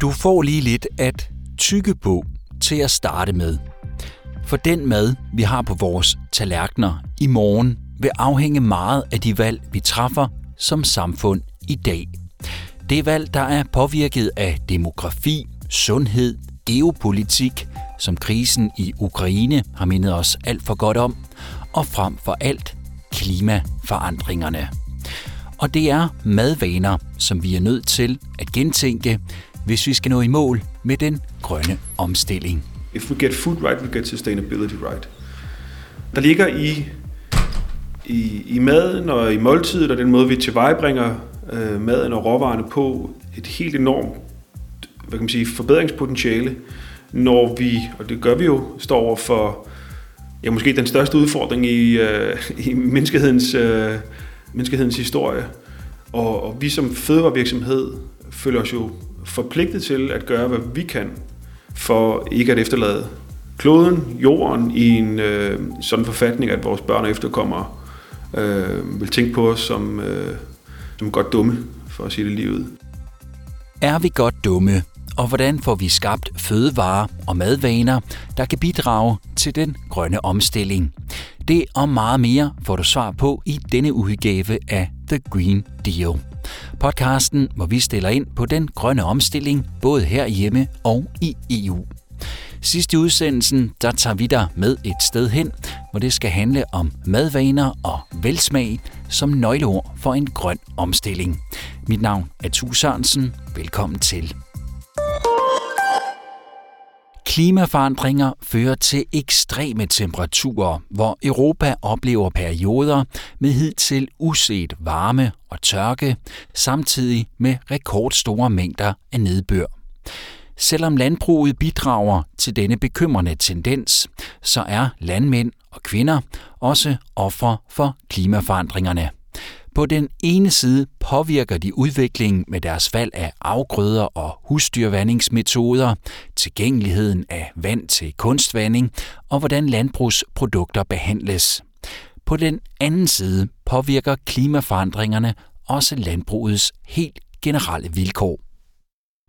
Du får lige lidt at tykke på til at starte med. For den mad, vi har på vores tallerkener i morgen, vil afhænge meget af de valg, vi træffer som samfund i dag. Det er valg, der er påvirket af demografi, sundhed, geopolitik, som krisen i Ukraine har mindet os alt for godt om, og frem for alt klimaforandringerne. Og det er madvaner, som vi er nødt til at gentænke, hvis vi skal nå i mål med den grønne omstilling. If we get food right, we get sustainability right. Der ligger i, i, i maden og i måltidet og den måde, vi tilvejebringer øh, maden og råvarerne på, et helt enormt hvad kan man sige, forbedringspotentiale, når vi, og det gør vi jo, står over for ja, måske den største udfordring i, øh, i menneskehedens, øh, menneskehedens historie. Og, og vi som fødevarevirksomhed føler os jo forpligtet til at gøre, hvad vi kan for ikke at efterlade kloden, jorden, i en øh, sådan forfatning, at vores børn og efterkommere øh, vil tænke på os som, øh, som godt dumme, for at sige det lige ud. Er vi godt dumme? Og hvordan får vi skabt fødevarer og madvaner, der kan bidrage til den grønne omstilling? Det og meget mere får du svar på i denne udgave af The Green Deal. Podcasten, hvor vi stiller ind på den grønne omstilling, både herhjemme og i EU. Sidst i udsendelsen, der tager vi dig med et sted hen, hvor det skal handle om madvaner og velsmag som nøgleord for en grøn omstilling. Mit navn er Tu Sørensen. Velkommen til. Klimaforandringer fører til ekstreme temperaturer, hvor Europa oplever perioder med hidtil uset varme og tørke, samtidig med rekordstore mængder af nedbør. Selvom landbruget bidrager til denne bekymrende tendens, så er landmænd og kvinder også ofre for klimaforandringerne. På den ene side påvirker de udviklingen med deres valg af afgrøder og husdyrvandingsmetoder, tilgængeligheden af vand til kunstvanding og hvordan landbrugsprodukter behandles. På den anden side påvirker klimaforandringerne også landbrugets helt generelle vilkår.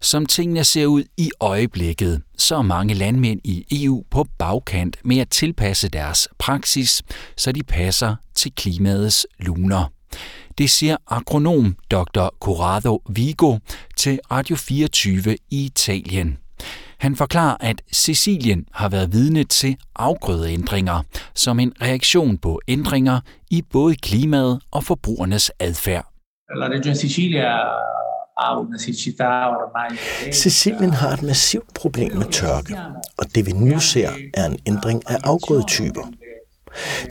Som tingene ser ud i øjeblikket, så er mange landmænd i EU på bagkant med at tilpasse deres praksis, så de passer til klimaets luner. Det siger agronom Dr. Corrado Vigo til Radio 24 i Italien. Han forklarer, at Sicilien har været vidne til afgrødeændringer som en reaktion på ændringer i både klimaet og forbrugernes adfærd. La regione Sicilia Sicilien har et massivt problem med tørke, og det vi nu ser er en ændring af afgrødetyper.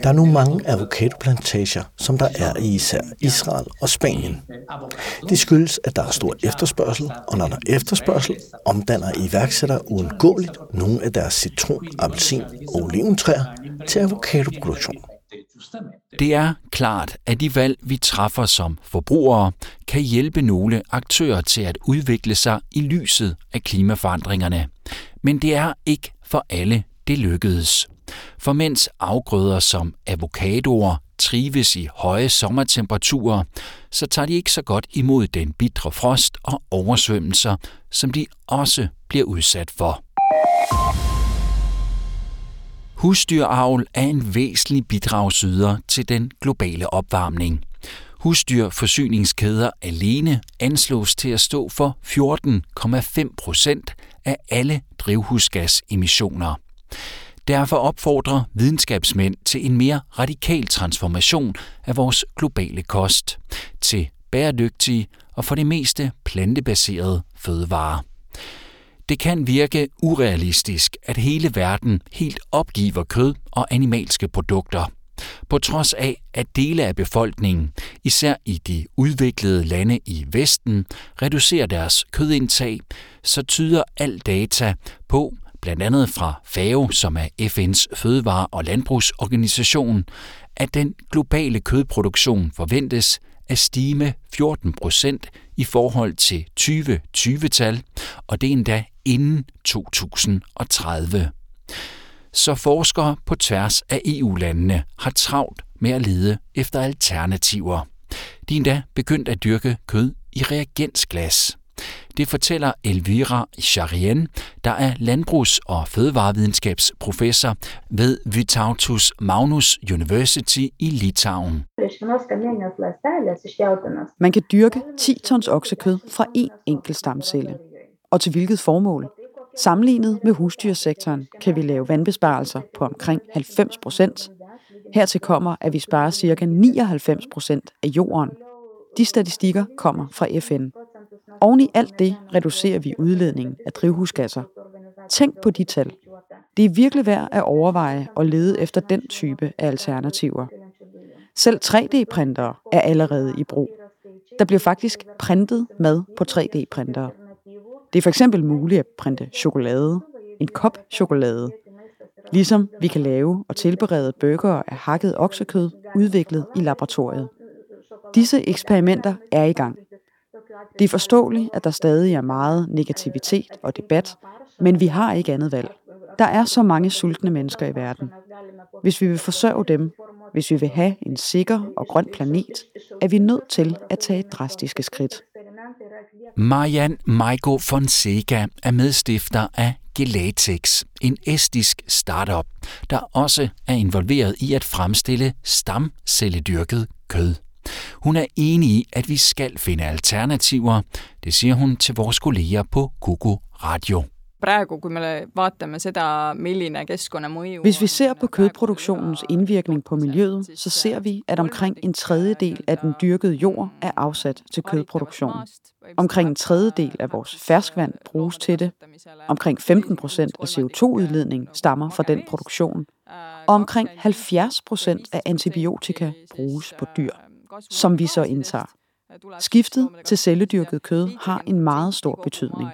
Der er nu mange avocadoplantager, som der er i især Israel og Spanien. Det skyldes, at der er stor efterspørgsel, og når der er efterspørgsel, omdanner iværksættere uundgåeligt nogle af deres citron, appelsin og oliventræer til avocadoproduktion. Det er klart, at de valg, vi træffer som forbrugere, kan hjælpe nogle aktører til at udvikle sig i lyset af klimaforandringerne. Men det er ikke for alle, det lykkedes. For mens afgrøder som avocadoer trives i høje sommertemperaturer, så tager de ikke så godt imod den bitre frost og oversvømmelser, som de også bliver udsat for. Husdyravl er en væsentlig bidragsyder til den globale opvarmning. Husdyrforsyningskæder alene anslås til at stå for 14,5 procent af alle drivhusgasemissioner. Derfor opfordrer videnskabsmænd til en mere radikal transformation af vores globale kost til bæredygtige og for det meste plantebaserede fødevarer. Det kan virke urealistisk, at hele verden helt opgiver kød og animalske produkter. På trods af, at dele af befolkningen, især i de udviklede lande i Vesten, reducerer deres kødindtag, så tyder al data på, blandt andet fra FAO, som er FN's fødevare- og landbrugsorganisation, at den globale kødproduktion forventes at stige med 14 procent i forhold til 2020-tal, og det er endda inden 2030. Så forskere på tværs af EU-landene har travlt med at lede efter alternativer. De er endda begyndt at dyrke kød i reagensglas. Det fortæller Elvira Charien, der er landbrugs- og fødevarevidenskabsprofessor ved Vytautus Magnus University i Litauen. Man kan dyrke 10 tons oksekød fra én enkelt stamcelle. Og til hvilket formål? Sammenlignet med husdyrsektoren kan vi lave vandbesparelser på omkring 90 procent. Hertil kommer, at vi sparer ca. 99 procent af jorden. De statistikker kommer fra FN. Oven i alt det reducerer vi udledningen af drivhusgasser. Tænk på de tal. Det er virkelig værd at overveje og lede efter den type af alternativer. Selv 3D-printere er allerede i brug. Der bliver faktisk printet mad på 3D-printere. Det er for eksempel muligt at printe chokolade, en kop chokolade, ligesom vi kan lave og tilberede burgere af hakket oksekød udviklet i laboratoriet. Disse eksperimenter er i gang. Det er forståeligt, at der stadig er meget negativitet og debat, men vi har ikke andet valg. Der er så mange sultne mennesker i verden. Hvis vi vil forsørge dem, hvis vi vil have en sikker og grøn planet, er vi nødt til at tage drastiske skridt. Marian Maiko Fonseca er medstifter af Gelatex, en estisk startup, der også er involveret i at fremstille stamcelledyrket kød. Hun er enig i, at vi skal finde alternativer. Det siger hun til vores kolleger på Google Radio. Hvis vi ser på kødproduktionens indvirkning på miljøet, så ser vi, at omkring en tredjedel af den dyrkede jord er afsat til kødproduktion. Omkring en tredjedel af vores ferskvand bruges til det. Omkring 15 procent af CO2-udledning stammer fra den produktion. Og omkring 70 procent af antibiotika bruges på dyr som vi så indtager. Skiftet til celledyrket kød har en meget stor betydning.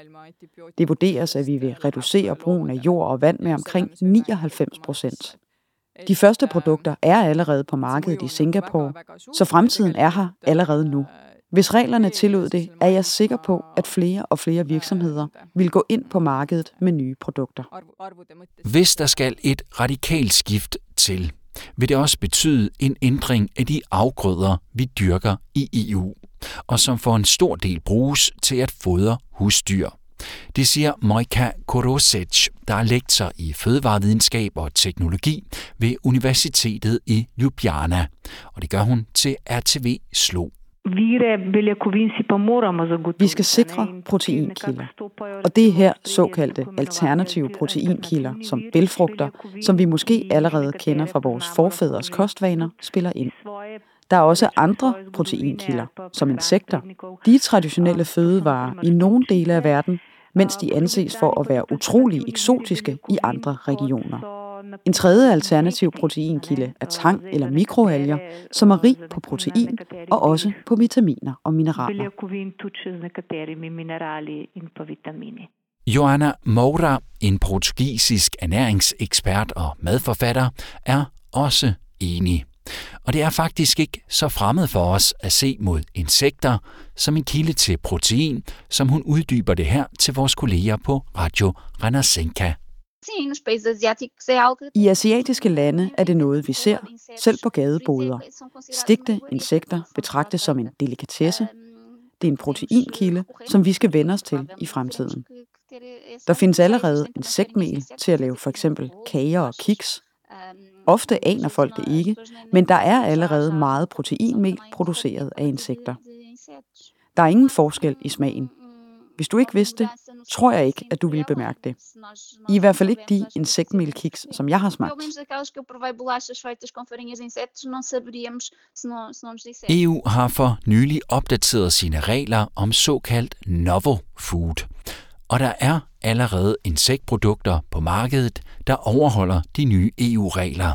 Det vurderes, at vi vil reducere brugen af jord og vand med omkring 99 procent. De første produkter er allerede på markedet i Singapore, så fremtiden er her allerede nu. Hvis reglerne tillod det, er jeg sikker på, at flere og flere virksomheder vil gå ind på markedet med nye produkter. Hvis der skal et radikalt skift til, vil det også betyde en ændring af de afgrøder, vi dyrker i EU, og som for en stor del bruges til at fodre husdyr. Det siger Mojka Korosic, der er lektor i fødevarevidenskab og teknologi ved Universitetet i Ljubljana, og det gør hun til RTV Slo. Vi skal sikre proteinkilder, og det er her såkaldte alternative proteinkilder, som bælfrugter, som vi måske allerede kender fra vores forfædres kostvaner, spiller ind. Der er også andre proteinkilder, som insekter. De er traditionelle fødevarer i nogle dele af verden, mens de anses for at være utrolig eksotiske i andre regioner. En tredje alternativ proteinkilde er tang eller mikroalger, som er rig på protein og også på vitaminer og mineraler. Joanna Moura, en portugisisk ernæringsekspert og madforfatter, er også enig. Og det er faktisk ikke så fremmed for os at se mod insekter som en kilde til protein, som hun uddyber det her til vores kolleger på Radio Renascença. I asiatiske lande er det noget, vi ser, selv på gadeboder. Stigte insekter betragtes som en delikatesse. Det er en proteinkilde, som vi skal vende os til i fremtiden. Der findes allerede insektmel til at lave for eksempel kager og kiks. Ofte aner folk det ikke, men der er allerede meget proteinmel produceret af insekter. Der er ingen forskel i smagen. Hvis du ikke vidste det, tror jeg ikke, at du ville bemærke det. I hvert fald ikke de insektmelkiks, som jeg har smagt. EU har for nylig opdateret sine regler om såkaldt novel food. Og der er allerede insektprodukter på markedet, der overholder de nye EU-regler.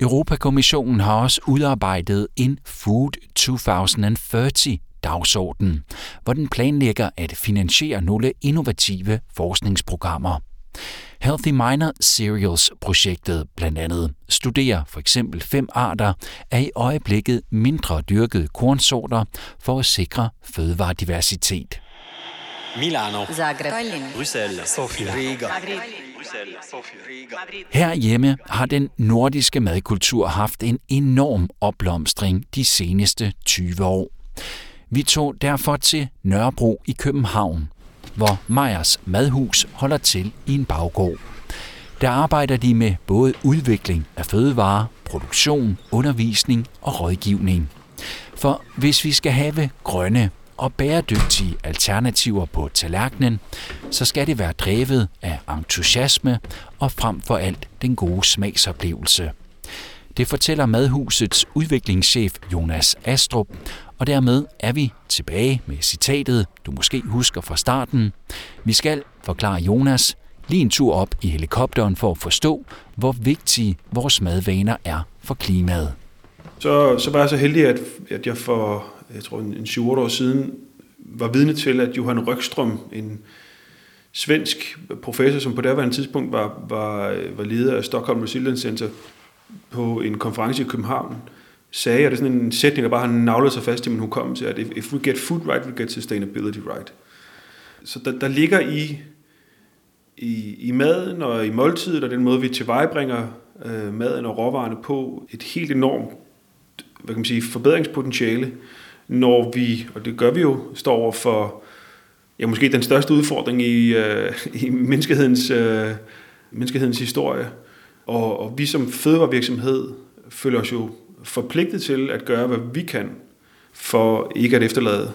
Europakommissionen har også udarbejdet en Food 2030 dagsorden, hvor den planlægger at finansiere nogle innovative forskningsprogrammer. Healthy Minor Cereals-projektet blandt andet studerer for eksempel fem arter af i øjeblikket mindre dyrkede kornsorter for at sikre fødevarediversitet. Milano, Zagreb, Bruxelles, Sofia, Riga. Her hjemme har den nordiske madkultur haft en enorm opblomstring de seneste 20 år. Vi tog derfor til Nørrebro i København, hvor Meyers Madhus holder til i en baggård. Der arbejder de med både udvikling af fødevarer, produktion, undervisning og rådgivning. For hvis vi skal have grønne og bæredygtige alternativer på tallerkenen, så skal det være drevet af entusiasme og frem for alt den gode smagsoplevelse. Det fortæller Madhusets udviklingschef Jonas Astrup, og dermed er vi tilbage med citatet, du måske husker fra starten. Vi skal, forklare Jonas, lige en tur op i helikopteren for at forstå, hvor vigtige vores madvaner er for klimaet. Så, så var jeg så heldig, at, at jeg for jeg tror, en, en 7 år siden var vidne til, at Johan Røgstrøm, en svensk professor, som på daværende tidspunkt var, var, var leder af Stockholm Resilience Center, på en konference i København, sagde, og det er sådan en sætning, der bare har navlet sig fast i min hukommelse, at if we get food right, we get sustainability right. Så der, der ligger i, i, i maden og i måltidet, og den måde, vi tilvejebringer øh, maden og råvarerne på, et helt enormt hvad kan man sige, forbedringspotentiale, når vi, og det gør vi jo, står over for ja, måske den største udfordring i, øh, i menneskehedens, øh, menneskehedens historie. Og, og vi som fødevarevirksomhed føler os jo forpligtet til at gøre, hvad vi kan, for ikke at efterlade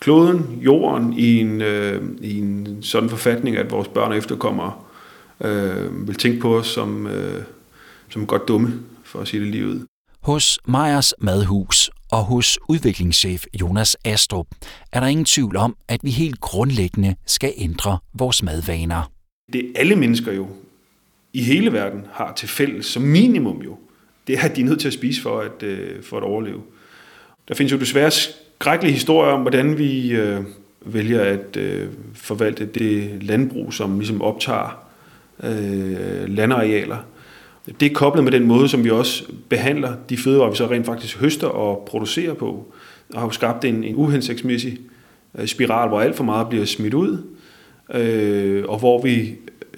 kloden, jorden, i en, øh, i en sådan forfatning, at vores børn og efterkommere øh, vil tænke på os som, øh, som godt dumme, for at sige det lige ud. Hos Meyers Madhus og hos udviklingschef Jonas Astrup er der ingen tvivl om, at vi helt grundlæggende skal ændre vores madvaner. Det alle mennesker jo i hele verden har til fælles, som minimum jo, det er, at de er nødt til at spise for at, øh, for at overleve. Der findes jo desværre skrækkelige historier om, hvordan vi øh, vælger at øh, forvalte det landbrug, som ligesom optager øh, landarealer. Det er koblet med den måde, som vi også behandler de fødevarer, vi så rent faktisk høster og producerer på, og har jo skabt en, en uhensigtsmæssig øh, spiral, hvor alt for meget bliver smidt ud, øh, og hvor vi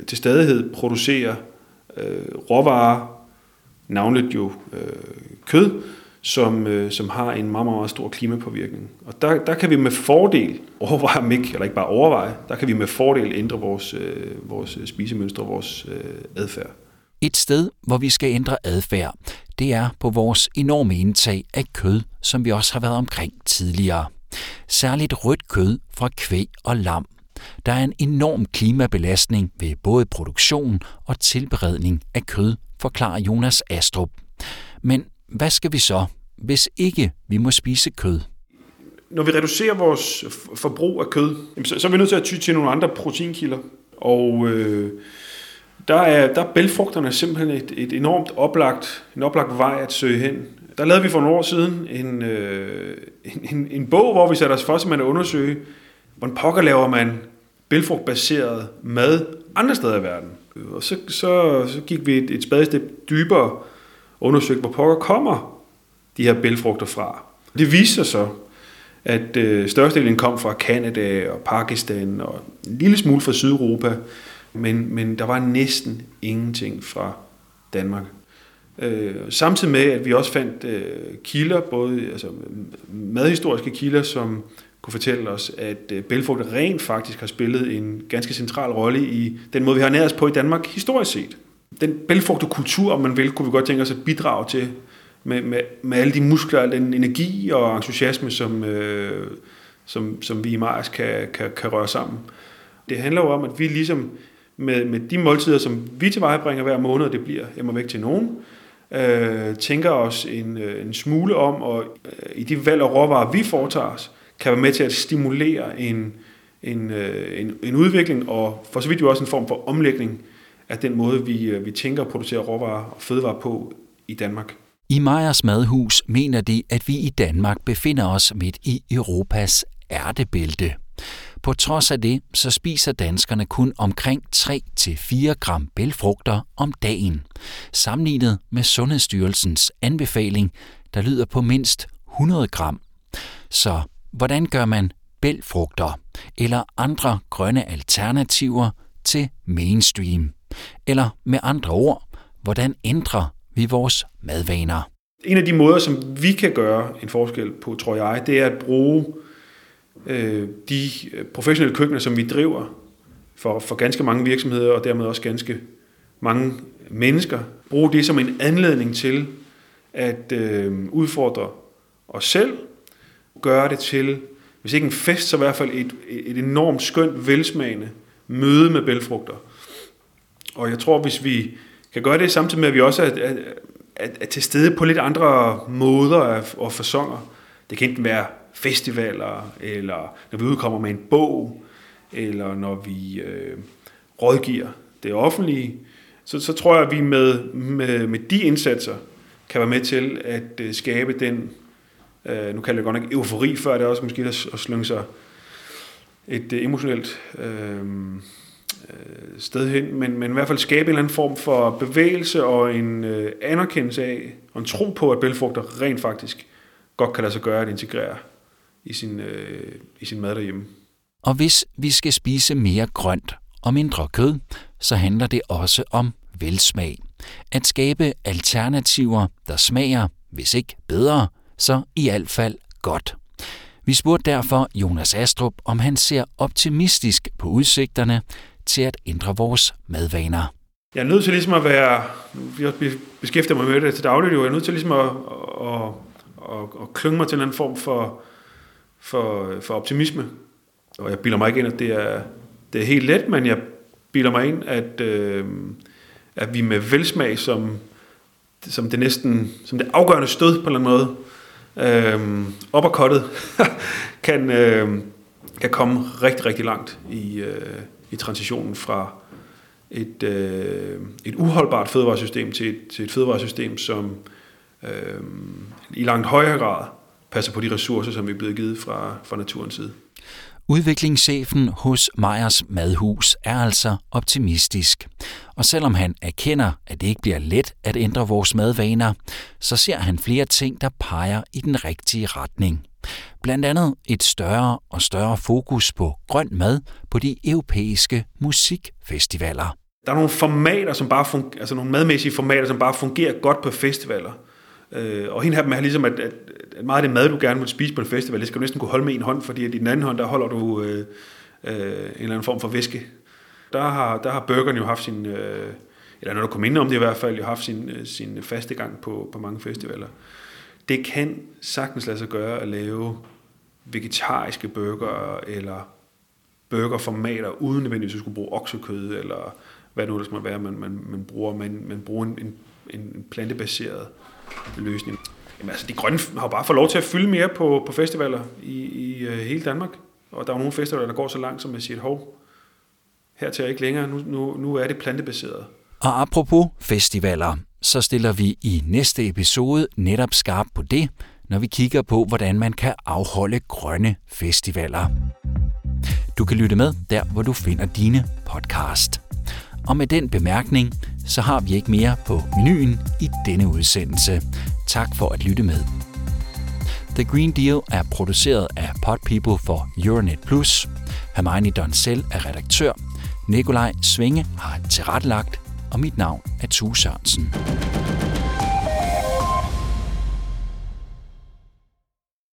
til stadighed producerer øh, råvarer, navnligt jo øh, kød, som, øh, som har en meget, meget stor klimapåvirkning. Og der, der kan vi med fordel overveje, ikke, eller ikke bare overveje, der kan vi med fordel ændre vores, øh, vores spisemønstre og vores øh, adfærd. Et sted, hvor vi skal ændre adfærd, det er på vores enorme indtag af kød, som vi også har været omkring tidligere. Særligt rødt kød fra kvæg og lam. Der er en enorm klimabelastning ved både produktion og tilberedning af kød, forklarer Jonas Astrup. Men hvad skal vi så, hvis ikke vi må spise kød? Når vi reducerer vores forbrug af kød, så er vi nødt til at ty til nogle andre proteinkilder. Og øh, der er, der er bælfrugterne simpelthen et, et enormt oplagt, en oplagt vej at søge hen. Der lavede vi for nogle år siden en, øh, en, en bog, hvor vi satte os for at undersøge, hvordan pokker laver man bælfrugtbaseret mad andre steder i verden. Og så, så, så gik vi et, et spadestik dybere og undersøgte, hvor pokker kommer de her bælfrugter fra. Det viste sig så, at øh, størstedelen kom fra Kanada og Pakistan og en lille smule fra Sydeuropa, men, men der var næsten ingenting fra Danmark. Øh, samtidig med, at vi også fandt øh, kilder, både altså, madhistoriske kilder, som kunne fortælle os, at øh, bælfrugt rent faktisk har spillet en ganske central rolle i den måde, vi har næret os på i Danmark historisk set. Den bælfrugte kultur, om man vil, kunne vi godt tænke os at bidrage til med, med, med alle de muskler, al den energi og entusiasme, som, øh, som, som vi i Mars kan, kan, kan røre sammen. Det handler jo om, at vi ligesom med, med de måltider, som vi tilvejebringer hver måned, det bliver hjemme væk til nogen, øh, tænker os en, øh, en smule om, og øh, i de valg og råvarer, vi foretager os, kan være med til at stimulere en, en, øh, en, en udvikling, og for så vidt jo også en form for omlægning af den måde, vi, øh, vi tænker at producere råvarer og fødevarer på i Danmark. I Meyers Madhus mener de, at vi i Danmark befinder os midt i Europas ærtebælte. På trods af det, så spiser danskerne kun omkring 3-4 gram bælfrugter om dagen, sammenlignet med Sundhedsstyrelsens anbefaling, der lyder på mindst 100 gram. Så hvordan gør man bælfrugter eller andre grønne alternativer til mainstream? Eller med andre ord, hvordan ændrer vi vores madvaner? En af de måder, som vi kan gøre en forskel på, tror jeg, det er at bruge øh, de øh, professionelle køkkener, som vi driver for, for ganske mange virksomheder, og dermed også ganske mange mennesker, bruge det som en anledning til at øh, udfordre os selv, gøre det til, hvis ikke en fest, så i hvert fald et, et enormt skønt, velsmagende møde med bælfrugter. Og jeg tror, hvis vi kan gøre det samtidig med, at vi også er, er, er, er til stede på lidt andre måder og fasonger. Det kan enten være festivaler, eller når vi udkommer med en bog, eller når vi øh, rådgiver det offentlige, så, så tror jeg, at vi med, med, med de indsatser kan være med til at øh, skabe den, øh, nu kalder jeg godt nok eufori før, det er også måske at, at slynge sig et øh, emotionelt øh, øh, sted hen, men, men i hvert fald skabe en eller anden form for bevægelse og en øh, anerkendelse af, og en tro på, at bælfrugter rent faktisk godt kan lade sig gøre at integrere i sin, øh, i sin mad derhjemme. Og hvis vi skal spise mere grønt og mindre kød, så handler det også om velsmag. At skabe alternativer, der smager, hvis ikke bedre, så i alt fald godt. Vi spurgte derfor Jonas Astrup, om han ser optimistisk på udsigterne til at ændre vores madvaner. Jeg er nødt til ligesom at være, jeg beskæftiger mig med det til dagligt, jo, jeg er nødt til ligesom at, at, at, at klynge mig til en form for, for, for optimisme. Og jeg bilder mig ikke ind, at det er, det er helt let, men jeg bilder mig ind, at, øh, at vi med velsmag som, som det næsten som det afgørende stød på en eller anden måde, øh, uppercuttet, kan, øh, kan komme rigtig, rigtig langt i, øh, i transitionen fra et, øh, et uholdbart fødevaresystem til et, til et fødevaresystem, som øh, i langt højere grad passer på de ressourcer, som vi er blevet givet fra, fra naturens side. Udviklingschefen hos Meyers Madhus er altså optimistisk. Og selvom han erkender, at det ikke bliver let at ændre vores madvaner, så ser han flere ting, der peger i den rigtige retning. Blandt andet et større og større fokus på grøn mad på de europæiske musikfestivaler. Der er nogle formater, som bare fungerer, altså nogle madmæssige formater, som bare fungerer godt på festivaler. Øh, og en af dem er ligesom, at, at, at meget af det mad, du gerne vil spise på en festival, det skal du næsten kunne holde med en hånd, fordi at i den anden hånd, der holder du øh, øh, en eller anden form for væske. Der har, der har burgeren jo haft sin, øh, eller når du kommer ind om det i hvert fald, jo haft sin, øh, sin faste gang på, på mange festivaler. Det kan sagtens lade sig gøre at lave vegetariske burger, eller burgerformater, uden nødvendigvis at skulle bruge oksekød, eller hvad nu ellers må være, man, man, man bruger. Man, man bruger en, en, en plantebaseret løsning. Jamen, altså, de grønne har jo bare fået lov til at fylde mere på, på festivaler i, i uh, hele Danmark. Og der er jo nogle festivaler, der går så langt, som at sige, hov, her til ikke længere, nu, nu, nu er det plantebaseret. Og apropos festivaler, så stiller vi i næste episode netop skarp på det, når vi kigger på, hvordan man kan afholde grønne festivaler. Du kan lytte med der, hvor du finder dine podcast. Og med den bemærkning, så har vi ikke mere på menuen i denne udsendelse. Tak for at lytte med. The Green Deal er produceret af Pod People for Euronet Plus. Hermione Donsel er redaktør. Nikolaj Svinge har tilrettelagt, og mit navn er Tue Sørensen.